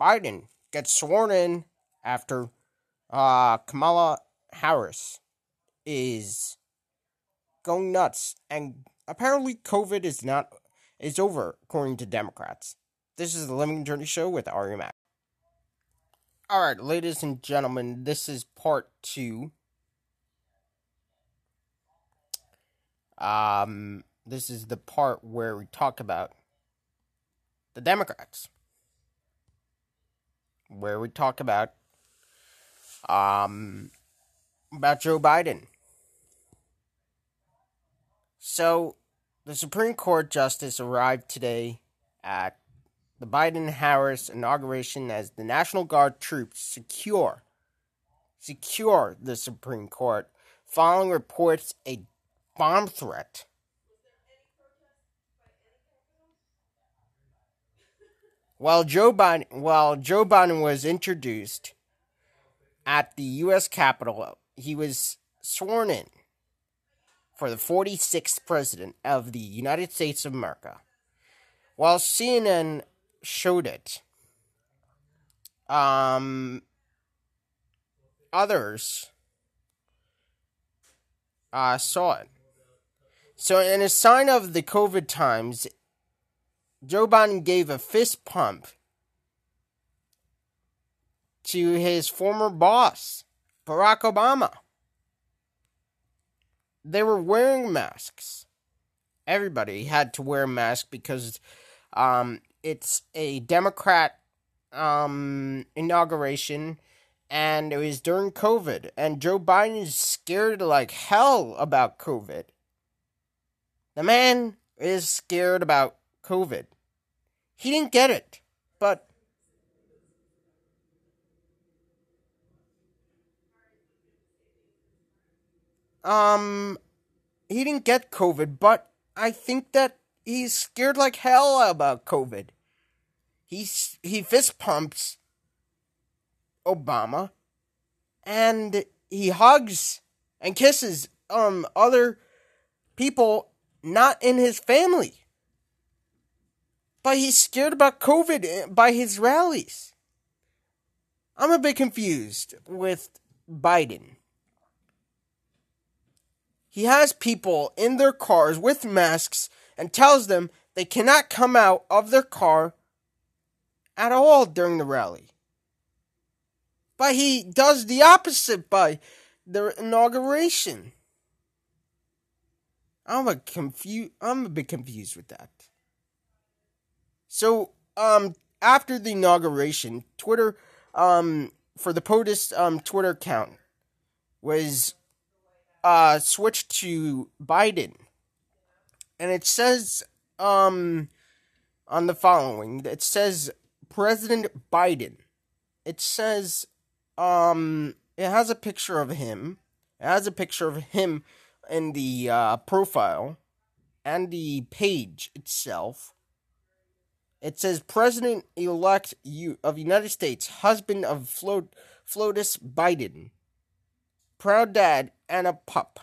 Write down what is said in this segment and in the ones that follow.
Biden gets sworn in after uh, Kamala Harris is going nuts, and apparently COVID is not is over according to Democrats. This is the Living Journey Show with Ari Mack. All right, ladies and gentlemen, this is part two. Um, this is the part where we talk about the Democrats, where we talk about um about Joe Biden. So, the Supreme Court justice arrived today at the Biden Harris inauguration as the National Guard troops secure secure the Supreme Court following reports a bomb threat while Joe Biden while Joe Biden was introduced at the US Capitol he was sworn in for the 46th president of the United States of America while CNN showed it. Um, others uh, saw it. So, in a sign of the COVID times, Joe Biden gave a fist pump to his former boss, Barack Obama. They were wearing masks. Everybody had to wear a mask because um, it's a Democrat um, inauguration, and it was during COVID, and Joe Biden is scared like hell about COVID. The man is scared about COVID. He didn't get it, but um, he didn't get COVID, but I think that he's scared like hell about COVID. He's he fist pumps Obama and he hugs and kisses um other people not in his family. But he's scared about COVID eh, by his rallies. I'm a bit confused with Biden. He has people in their cars with masks and tells them they cannot come out of their car at all during the rally. But he does the opposite by the inauguration. I'm a confu- I'm a bit confused with that. So, um, after the inauguration, Twitter, um, for the POTUS um Twitter account was uh switched to Biden, and it says um on the following it says President Biden. It says, um, it has a picture of him. It has a picture of him in the uh, profile and the page itself. It says President elect of United States, husband of Flo- FLOTUS Biden, proud dad, and a pup.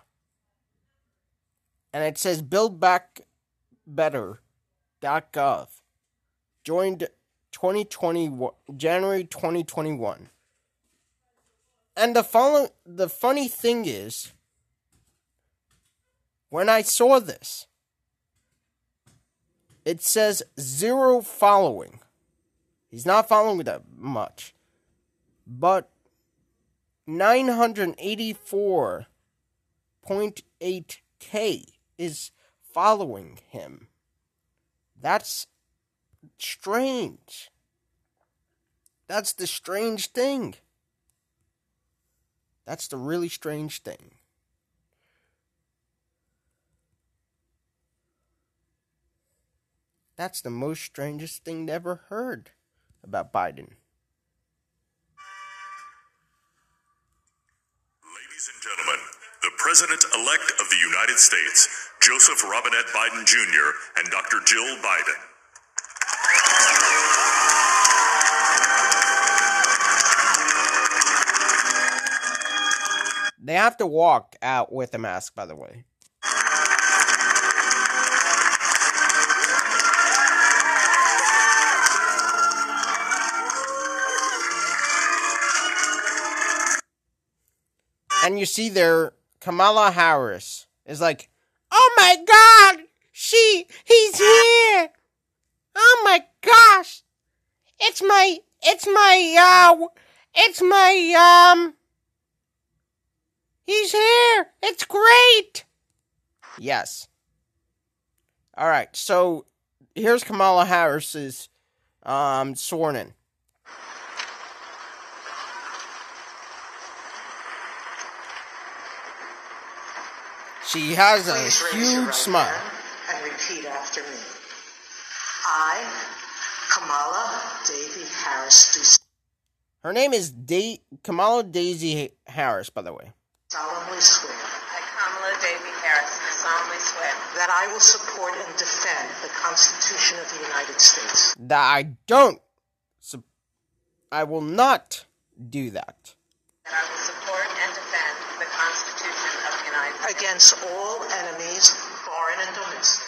And it says Build Back Better.gov. Joined 2021 January 2021. And the follow the funny thing is when I saw this it says zero following. He's not following that much. But 984.8k is following him. That's strange. That's the strange thing. That's the really strange thing. That's the most strangest thing I ever heard about Biden. Ladies and gentlemen, the President elect of the United States, Joseph Robinette Biden Jr., and Dr. Jill Biden. They have to walk out with a mask, by the way. And you see there Kamala Harris is like, "Oh my God, she, he's here! Oh my gosh, it's my, it's my, uh, it's my, um, he's here! It's great!" Yes. All right, so here's Kamala Harris's um, sworn in. She has a Please raise your huge right smile. hand And repeat after me. I, Kamala Devi Harris, do Her name is da- Kamala Daisy Harris, by the way. solemnly swear I, Kamala Devi Harris, solemnly swear that I will support and defend the Constitution of the United States That I don't. Sup- I will not do that. that I will support and defend the Constitution of the United States against all enemies, foreign and domestic.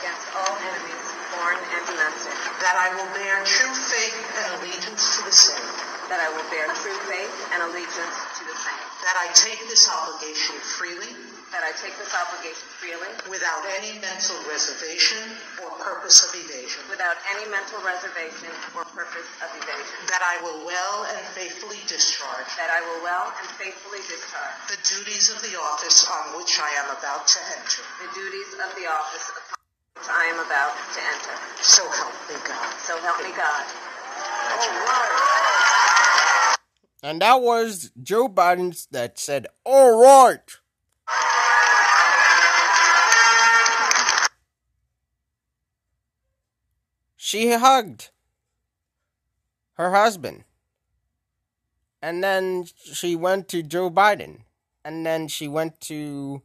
against all enemies, foreign and domestic, That I will bear true faith and allegiance to the same. that I will bear true faith and allegiance to the same, That I take this obligation freely, that I take this obligation freely, without any mental reservation or purpose of evasion. without any mental reservation or purpose of evasion, That I will well and faithfully discharge that I will well and faithfully discharge the duties of the office on which I am about to enter. the duties of the office upon which I am about to enter. So help me God. So help me God. And that was Joe Biden that said, All right. She hugged her husband. And then she went to Joe Biden. And then she went to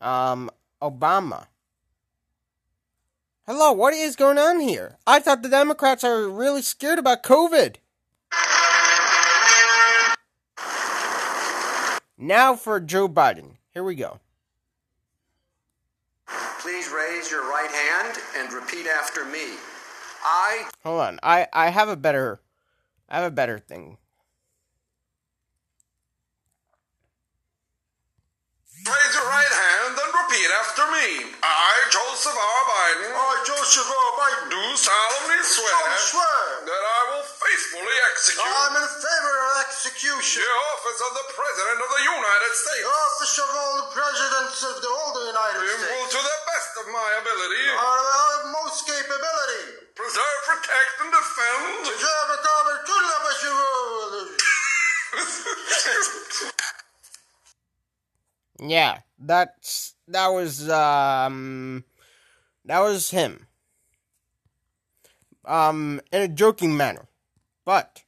um, Obama. Hello, what is going on here? I thought the Democrats are really scared about COVID. Now for Joe Biden. Here we go. Please raise your right hand and repeat after me. I, Hold on. I I have a better I have a better thing. Raise your right hand and repeat after me. I, Joseph R. Biden. I, Joseph R. Biden. Do solemnly swear. swear. That I will faithfully execute. I'm in favor of execution. The office of the President of the United States. Office of all the presidents of the whole the United Will States. to the best of my ability. Are of most capability. Preserve, protect, and defend. Preserve the common to the best of all. Yeah, that's that was um that was him. Um in a joking manner. But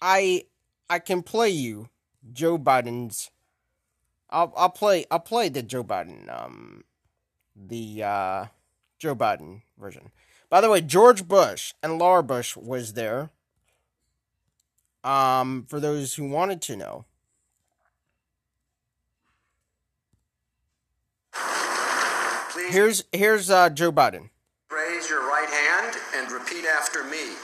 I I can play you Joe Biden's I'll I'll play I'll play the Joe Biden um the uh Joe Biden version. By the way, George Bush and Laura Bush was there. Um for those who wanted to know. please Here's here's uh, Joe Biden, raise your right hand and repeat after me.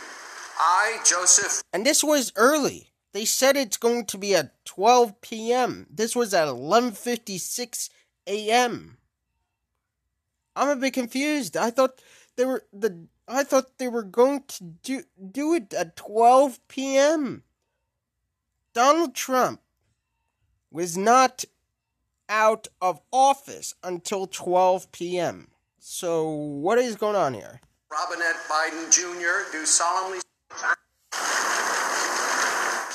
I, Joseph and this was early. They said it's going to be at 12 p.m. This was at 11:56 a.m. I'm a bit confused. I thought they were the I thought they were going to do do it at 12 p.m. Donald Trump was not out of office until 12 p.m. So what is going on here? Robinette Biden Jr. do solemnly.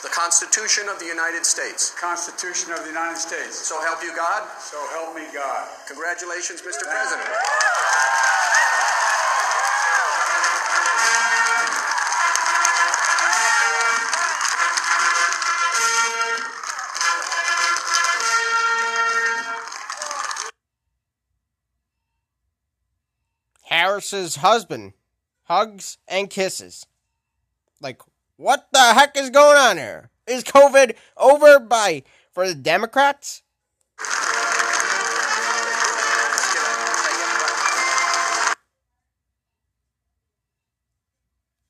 the Constitution of the United States. Constitution of the United States. So help you God. So help me God. Congratulations, Mr. Thank President. You. Harris's husband hugs and kisses. Like, what the heck is going on here? Is COVID over by for the Democrats?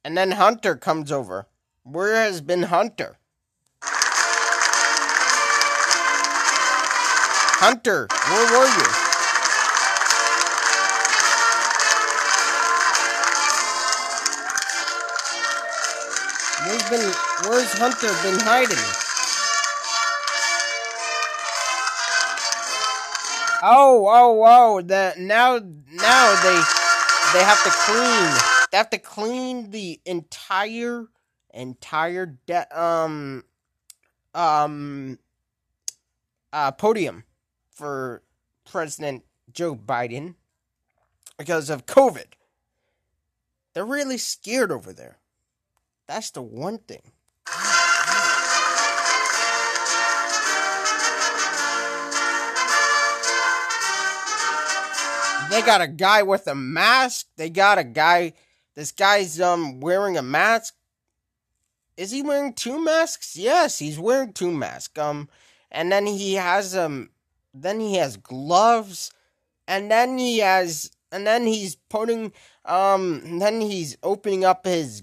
And then Hunter comes over. Where has been Hunter? Hunter, where were you? Been where's Hunter been hiding? Oh, oh, oh! That now, now they they have to clean. They have to clean the entire entire de- um um uh podium for President Joe Biden because of COVID. They're really scared over there. That's the one thing. They got a guy with a mask. They got a guy. This guy's um wearing a mask. Is he wearing two masks? Yes, he's wearing two masks. Um, and then he has um, then he has gloves, and then he has, and then he's putting um, then he's opening up his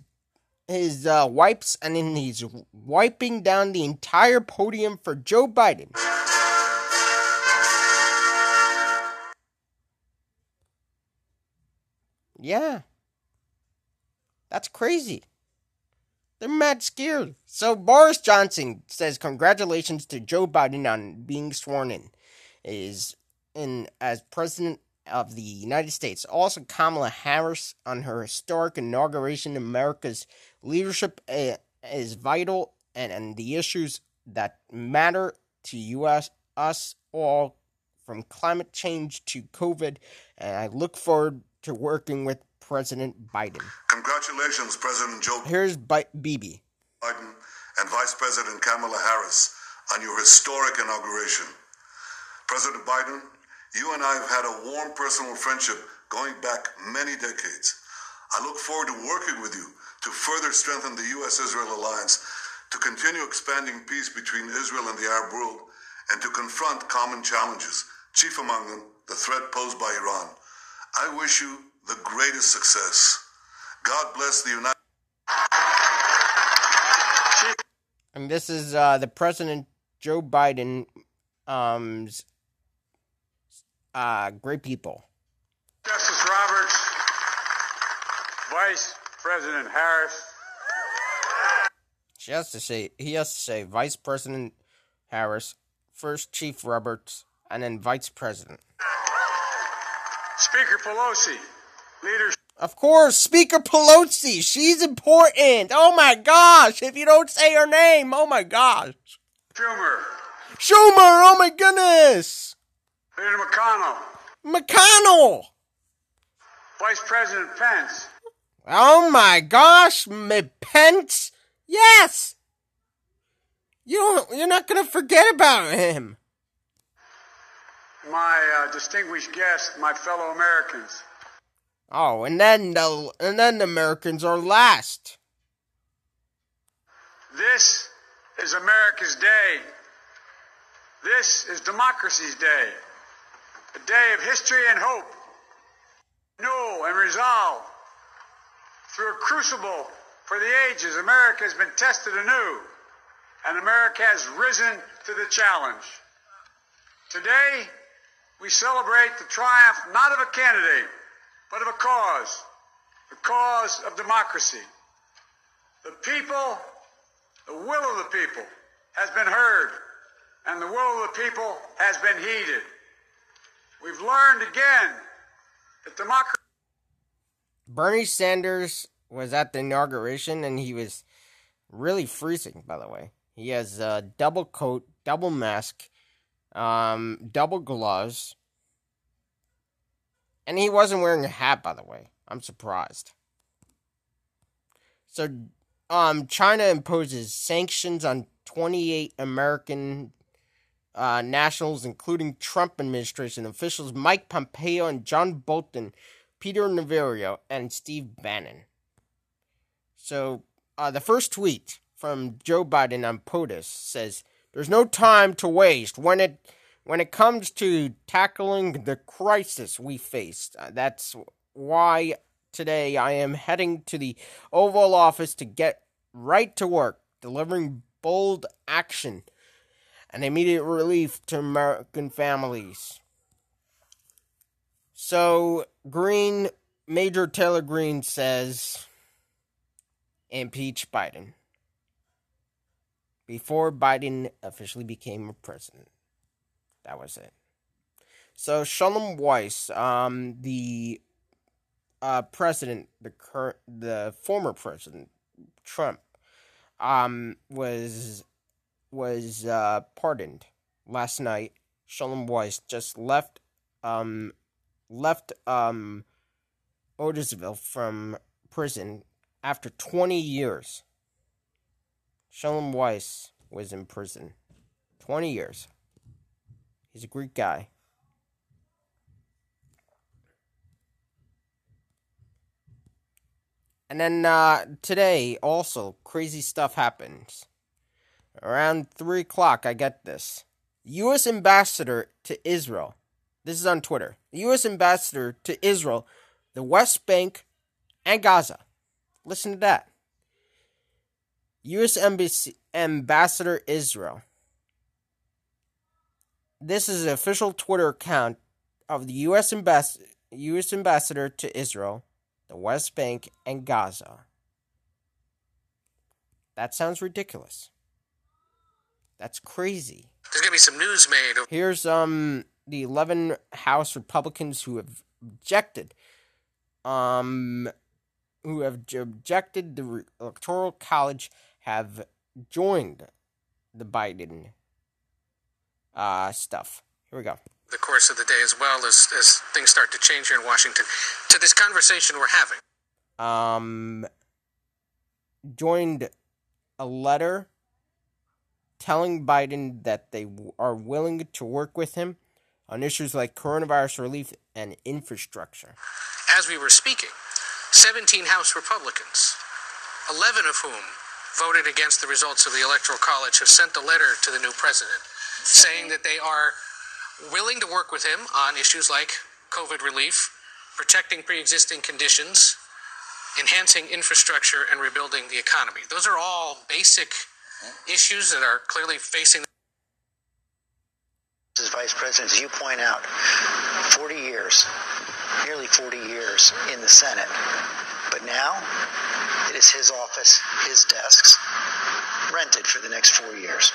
his uh, wipes, and then he's wiping down the entire podium for Joe Biden. Yeah. That's crazy. They're mad scared. So Boris Johnson says congratulations to Joe Biden on being sworn in is in as president of the United States. Also Kamala Harris on her historic inauguration America's leadership is vital and, and the issues that matter to US us all from climate change to COVID and I look forward to working with President Biden. Congratulations, President Joe Here's Bi- Bibi. Biden and Vice President Kamala Harris on your historic inauguration. President Biden, you and I have had a warm personal friendship going back many decades. I look forward to working with you to further strengthen the U.S. Israel alliance, to continue expanding peace between Israel and the Arab world, and to confront common challenges, chief among them the threat posed by Iran. I wish you the greatest success. God bless the United States And this is uh, the President Joe Biden um's uh, great people. Justice Roberts, Vice President Harris, She has to say he has to say Vice President Harris, first Chief Roberts, and then Vice President. Speaker Pelosi, leaders Of course, Speaker Pelosi. She's important. Oh my gosh! If you don't say her name, oh my gosh. Schumer, Schumer. Oh my goodness. Leader McConnell, McConnell. Vice President Pence, Oh my gosh, M- Pence. Yes. You don't, you're not gonna forget about him. my uh, distinguished guests, my fellow Americans. Oh, and then the and then the Americans are last. This is America's day. This is democracy's day. A day of history and hope. Renewal and resolve. Through a crucible for the ages, America has been tested anew, and America has risen to the challenge. Today, we celebrate the triumph not of a candidate, but of a cause, the cause of democracy. The people the will of the people has been heard, and the will of the people has been heeded. We've learned again that democracy. Bernie Sanders was at the inauguration and he was really freezing, by the way. He has a double coat, double mask, um, double gloves. And he wasn't wearing a hat, by the way. I'm surprised. So, um, China imposes sanctions on 28 American uh, nationals, including Trump administration officials Mike Pompeo and John Bolton, Peter Navarro, and Steve Bannon. So, uh, the first tweet from Joe Biden on POTUS says, "There's no time to waste when it when it comes to tackling the crisis we faced. Uh, that's why today I am heading to the Oval Office to get right to work, delivering bold action and immediate relief to American families." So, Green, Marjorie Taylor Greene says, impeach Biden before Biden officially became a president. That was it. So Sholam Weiss, um, the uh, president, the current, the former president, Trump, um, was was uh, pardoned last night. Sholam Weiss just left, um, left um, Otisville from prison after 20 years. Sholam Weiss was in prison. 20 years. He's a Greek guy. And then uh, today, also, crazy stuff happens. Around 3 o'clock, I get this. U.S. Ambassador to Israel. This is on Twitter. The U.S. Ambassador to Israel, the West Bank, and Gaza. Listen to that. U.S. Embassy, Ambassador Israel. This is an official Twitter account of the U.S. Ambass- U.S. Ambassador to Israel, the West Bank, and Gaza. That sounds ridiculous. That's crazy. There's gonna be some news made. Here's um the 11 House Republicans who have objected um who have objected the electoral college have joined the Biden uh, stuff. Here we go. The course of the day, as well as as things start to change here in Washington, to this conversation we're having. Um, joined a letter telling Biden that they are willing to work with him on issues like coronavirus relief and infrastructure. As we were speaking, 17 House Republicans, 11 of whom voted against the results of the Electoral College, have sent a letter to the new president saying that they are willing to work with him on issues like COVID relief, protecting pre existing conditions, enhancing infrastructure, and rebuilding the economy. Those are all basic issues that are clearly facing. As Vice President, as you point out, 40 years, nearly 40 years in the Senate. But now, it is his office, his desks, rented for the next four years.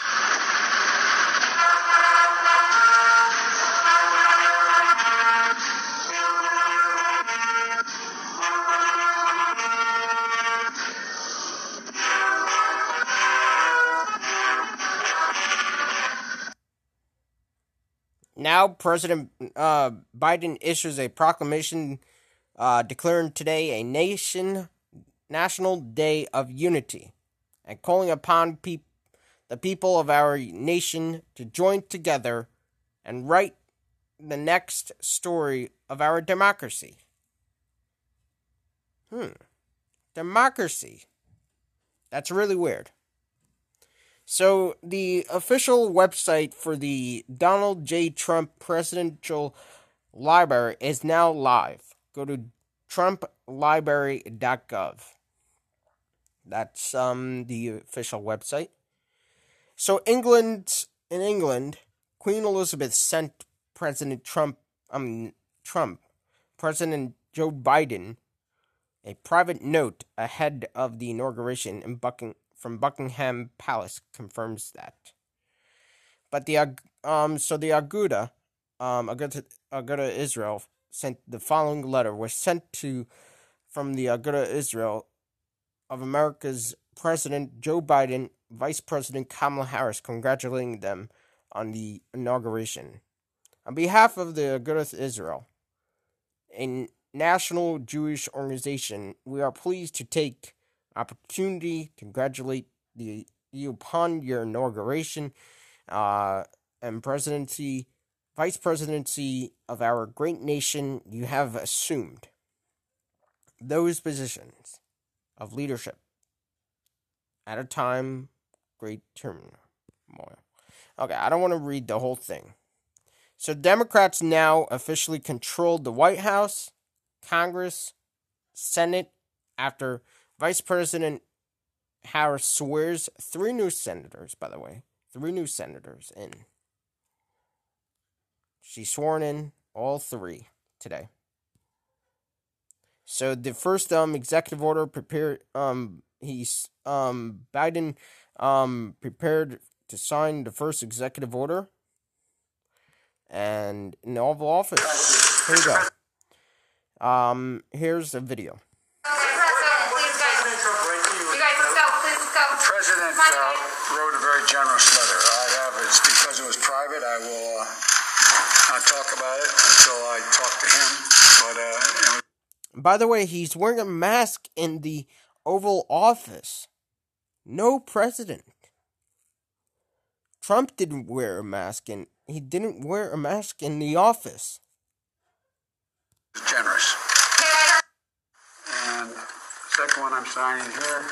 Now, President uh, Biden issues a proclamation uh, declaring today a nation national day of unity and calling upon pe- the people of our nation to join together and write the next story of our democracy. Hmm. Democracy. That's really weird. So, the official website for the Donald J. Trump Presidential Library is now live. Go to trumplibrary.gov. That's um the official website. So England in England, Queen Elizabeth sent President Trump um Trump, President Joe Biden, a private note ahead of the inauguration in Bucking from Buckingham Palace confirms that. But the um so the Aguda um Aguda, Aguda Israel sent the following letter was sent to from the Aguda Israel of America's President Joe Biden, Vice President Kamala Harris, congratulating them on the inauguration. On behalf of the Aguda Israel, a national Jewish organization, we are pleased to take opportunity to congratulate the, you upon your inauguration uh, and presidency, vice presidency of our great nation you have assumed. those positions of leadership at a time great turmoil. Okay, I don't want to read the whole thing. So Democrats now officially controlled the White House, Congress, Senate after Vice President Harris swears three new senators, by the way, three new senators in. She's sworn in all three today. So the first um executive order prepared um he's um Biden um prepared to sign the first executive order and in the Oval Office. Here we go. Um, here's a video. President uh, wrote a very generous letter. I have it's because it was private. I will uh, not talk about it until I talk to him. But uh. By the way, he's wearing a mask in the Oval Office. No president. Trump didn't wear a mask and he didn't wear a mask in the office. Generous. And second one I'm signing here.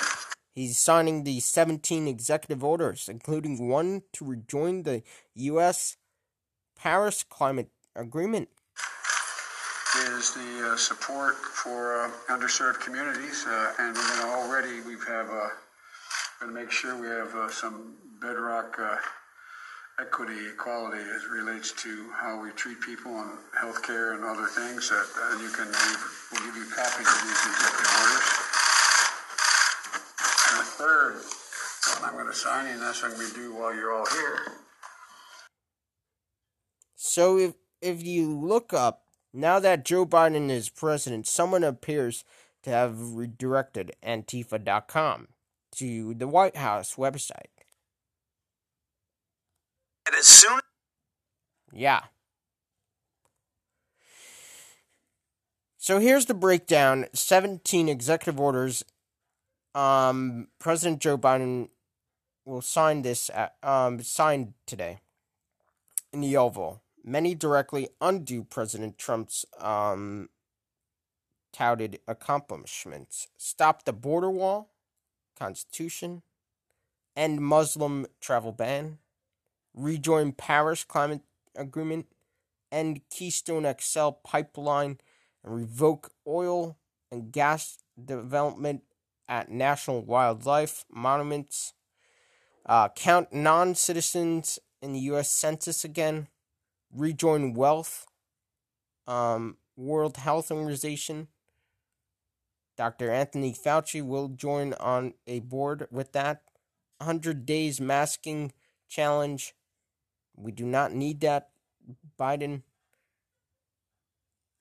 He's signing the 17 executive orders, including one to rejoin the U.S. Paris Climate Agreement. Is the uh, support for uh, underserved communities, uh, and we're going to already we have uh, going to make sure we have uh, some bedrock uh, equity, equality as relates to how we treat people on health care and other things. That uh, you can, we'll give you copies of these executive orders. And the third one I'm going to sign, and that's going to do while you're all here. So if if you look up now that Joe Biden is president, someone appears to have redirected Antifa.com to the White House website. And as soon Yeah. So here's the breakdown 17 executive orders. Um, President Joe Biden will sign this at, um, signed today in the Oval. Many directly undo President Trump's um, touted accomplishments. Stop the border wall, Constitution, end Muslim travel ban, rejoin Paris Climate Agreement, end Keystone XL pipeline, and revoke oil and gas development at national wildlife monuments, uh, count non citizens in the U.S. Census again, rejoin wealth, um, World Health Organization. Dr. Anthony Fauci will join on a board with that. 100 days masking challenge. We do not need that, Biden.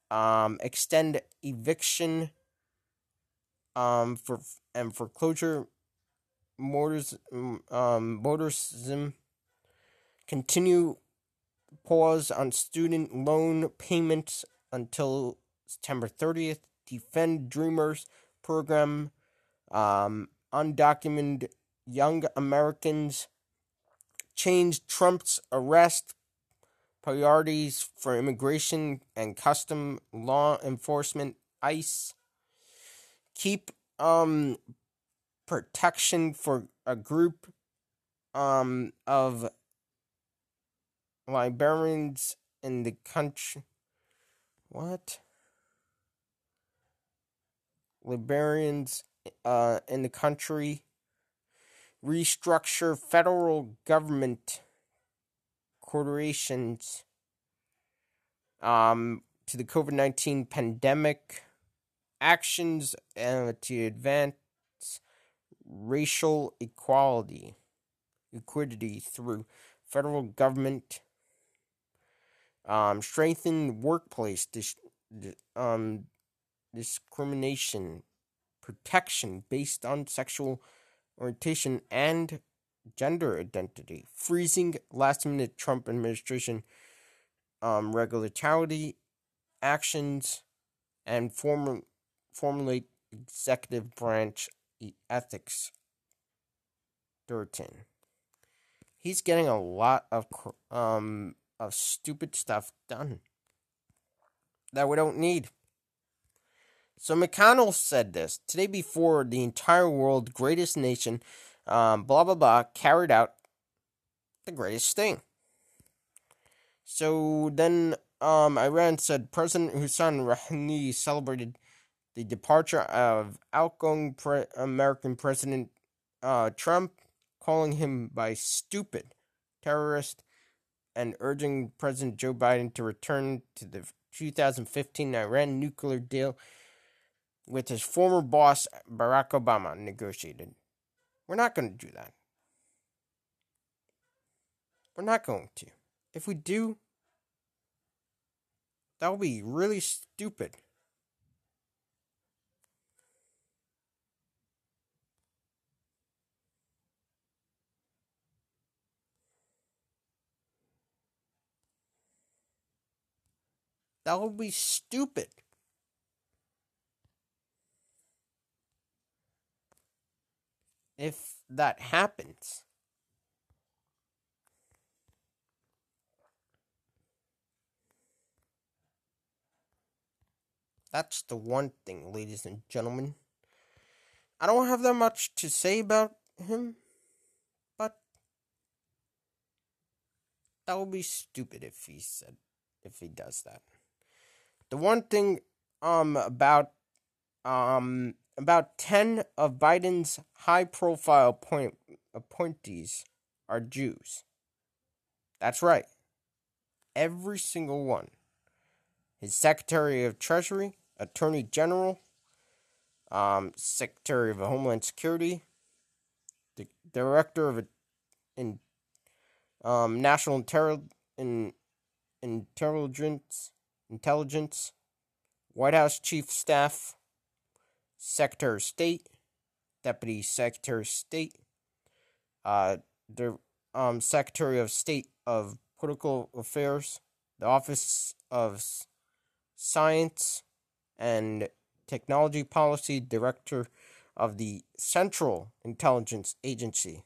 Um, extend eviction um, for and foreclosure motors um, motorism. Continue pause on student loan payments until September 30th. Defend Dreamers program. Um, undocumented young Americans. Change Trump's arrest priorities for immigration and custom law enforcement. ICE. Keep um protection for a group um of librarians in the country. What? Librarians uh, in the country. Restructure federal government corporations um, to the COVID 19 pandemic. Actions uh, to advance racial equality, equity through federal government um, strengthen workplace dis- um, discrimination protection based on sexual orientation and gender identity, freezing last minute Trump administration um, regulatory actions, and form- formulate executive branch ethics. 13. He's getting a lot of um of stupid stuff done that we don't need. So McConnell said this today before the entire world, greatest nation, um, blah blah blah, carried out the greatest thing. So then um, Iran said President Hassan Rouhani celebrated the departure of outgoing pre- American President uh, Trump, calling him by stupid terrorist, and urging President Joe Biden to return to the 2015 Iran nuclear deal with his former boss Barack Obama negotiated. We're not going to do that. We're not going to. If we do, that will be really stupid. That would be stupid. If that happens. That's the one thing, ladies and gentlemen. I don't have that much to say about him, but that would be stupid if he said if he does that. The one thing um about um about 10 of Biden's high profile point appointees are Jews. That's right. Every single one his Secretary of Treasury, Attorney General, um, Secretary of Homeland Security, the Director of in, um, National in, Intelligence, Intelligence, White House Chief Staff, Secretary of State, Deputy Secretary of State, uh, the um, Secretary of State of Political Affairs, the Office of Science and Technology Policy Director of the Central Intelligence Agency.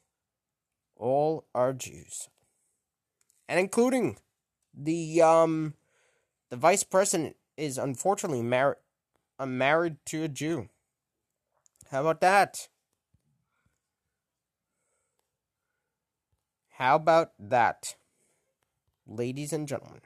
All are Jews. And including the um the vice president is unfortunately married uh, married to a Jew. How about that? How about that? Ladies and gentlemen.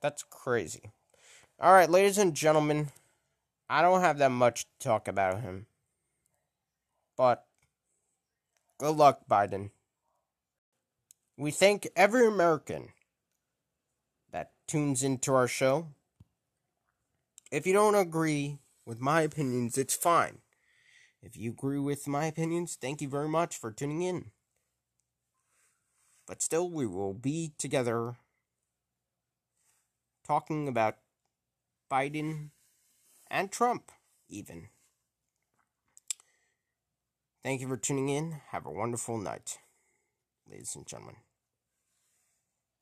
That's crazy. All right, ladies and gentlemen, I don't have that much to talk about him. But good luck, Biden. We thank every American that tunes into our show. If you don't agree with my opinions, it's fine. If you agree with my opinions, thank you very much for tuning in. But still, we will be together talking about Biden and Trump, even. Thank you for tuning in. Have a wonderful night, ladies and gentlemen.